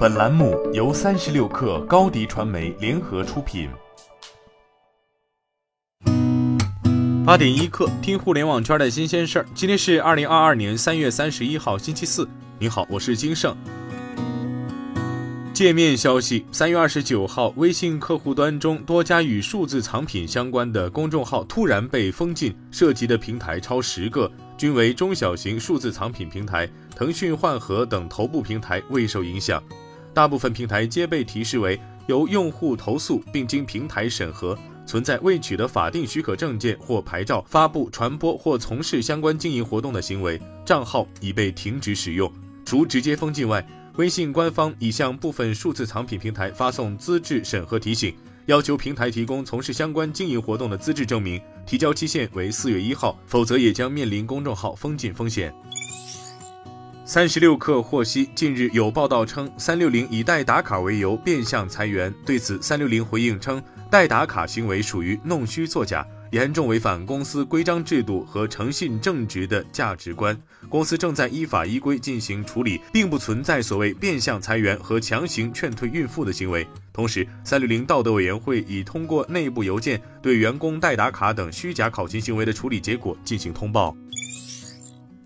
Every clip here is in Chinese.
本栏目由三十六氪高低传媒联合出品。八点一刻，听互联网圈的新鲜事儿。今天是二零二二年三月三十一号，星期四。您好，我是金盛。界面消息：三月二十九号，微信客户端中多家与数字藏品相关的公众号突然被封禁，涉及的平台超十个，均为中小型数字藏品平台。腾讯、幻核等头部平台未受影响。大部分平台皆被提示为由用户投诉并经平台审核，存在未取得法定许可证件或牌照发布、传播或从事相关经营活动的行为，账号已被停止使用。除直接封禁外，微信官方已向部分数字藏品平台发送资质审核提醒，要求平台提供从事相关经营活动的资质证明，提交期限为四月一号，否则也将面临公众号封禁风险。三十六氪获悉，近日有报道称，三六零以代打卡为由变相裁员。对此，三六零回应称，代打卡行为属于弄虚作假，严重违反公司规章制度和诚信正直的价值观。公司正在依法依规进行处理，并不存在所谓变相裁员和强行劝退孕妇的行为。同时，三六零道德委员会已通过内部邮件对员工代打卡等虚假考勤行为的处理结果进行通报。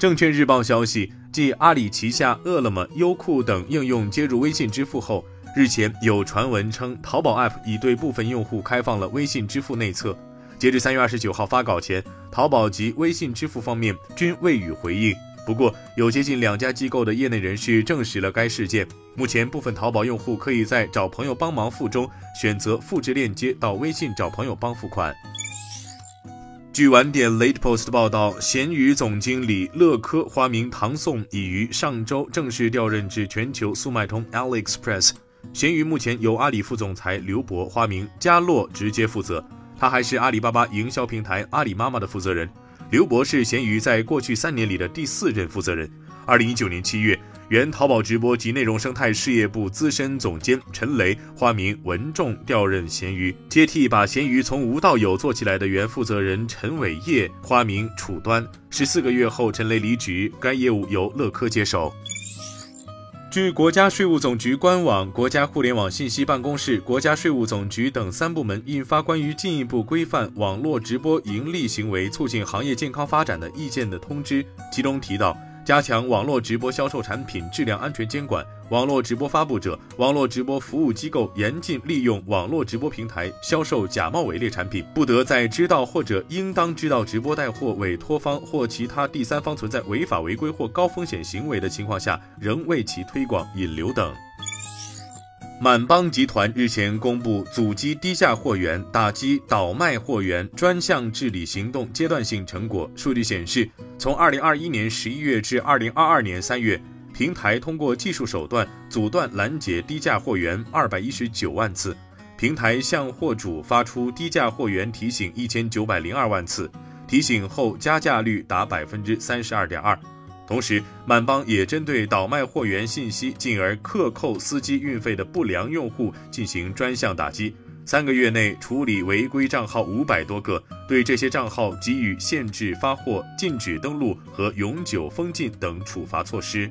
证券日报消息。继阿里旗下饿了么、优酷等应用接入微信支付后，日前有传闻称，淘宝 App 已对部分用户开放了微信支付内测。截至三月二十九号发稿前，淘宝及微信支付方面均未予回应。不过，有接近两家机构的业内人士证实了该事件。目前，部分淘宝用户可以在“找朋友帮忙”付中选择复制链接到微信找朋友帮付款。据晚点 Late Post 报道，闲鱼总经理乐科花名唐宋已于上周正式调任至全球速卖通 AliExpress。闲鱼目前由阿里副总裁刘博花名嘉洛直接负责，他还是阿里巴巴营销平台阿里妈妈的负责人。刘博是闲鱼在过去三年里的第四任负责人。二零一九年七月。原淘宝直播及内容生态事业部资深总监陈雷（花名文仲）调任闲鱼，接替把闲鱼从无到有做起来的原负责人陈伟业（花名楚端）。十四个月后，陈雷离职，该业务由乐科接手。据国家税务总局官网、国家互联网信息办公室、国家税务总局等三部门印发关于进一步规范网络直播盈利行为、促进行业健康发展的意见的通知，其中提到。加强网络直播销售产品质量安全监管，网络直播发布者、网络直播服务机构严禁利用网络直播平台销售假冒伪劣产品，不得在知道或者应当知道直播带货委托方或其他第三方存在违法违规或高风险行为的情况下，仍为其推广引流等。满帮集团日前公布阻击低价货源、打击倒卖货源专项治理行动阶段性成果。数据显示，从二零二一年十一月至二零二二年三月，平台通过技术手段阻断拦截低价货源二百一十九万次，平台向货主发出低价货源提醒一千九百零二万次，提醒后加价率达百分之三十二点二。同时，满帮也针对倒卖货源信息进而克扣司机运费的不良用户进行专项打击，三个月内处理违规账号五百多个，对这些账号给予限制发货、禁止登录和永久封禁等处罚措施。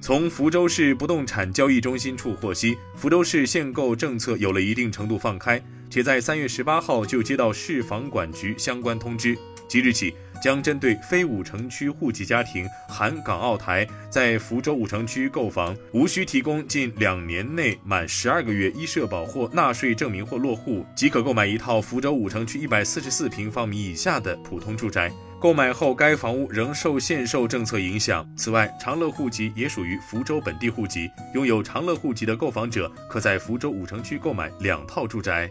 从福州市不动产交易中心处获悉，福州市限购政策有了一定程度放开，且在三月十八号就接到市房管局相关通知，即日起。将针对非五城区户籍家庭（含港澳台）在福州五城区购房，无需提供近两年内满十二个月一社保或纳税证明或落户，即可购买一套福州五城区一百四十四平方米以下的普通住宅。购买后，该房屋仍受限售政策影响。此外，长乐户籍也属于福州本地户籍，拥有长乐户籍的购房者可在福州五城区购买两套住宅。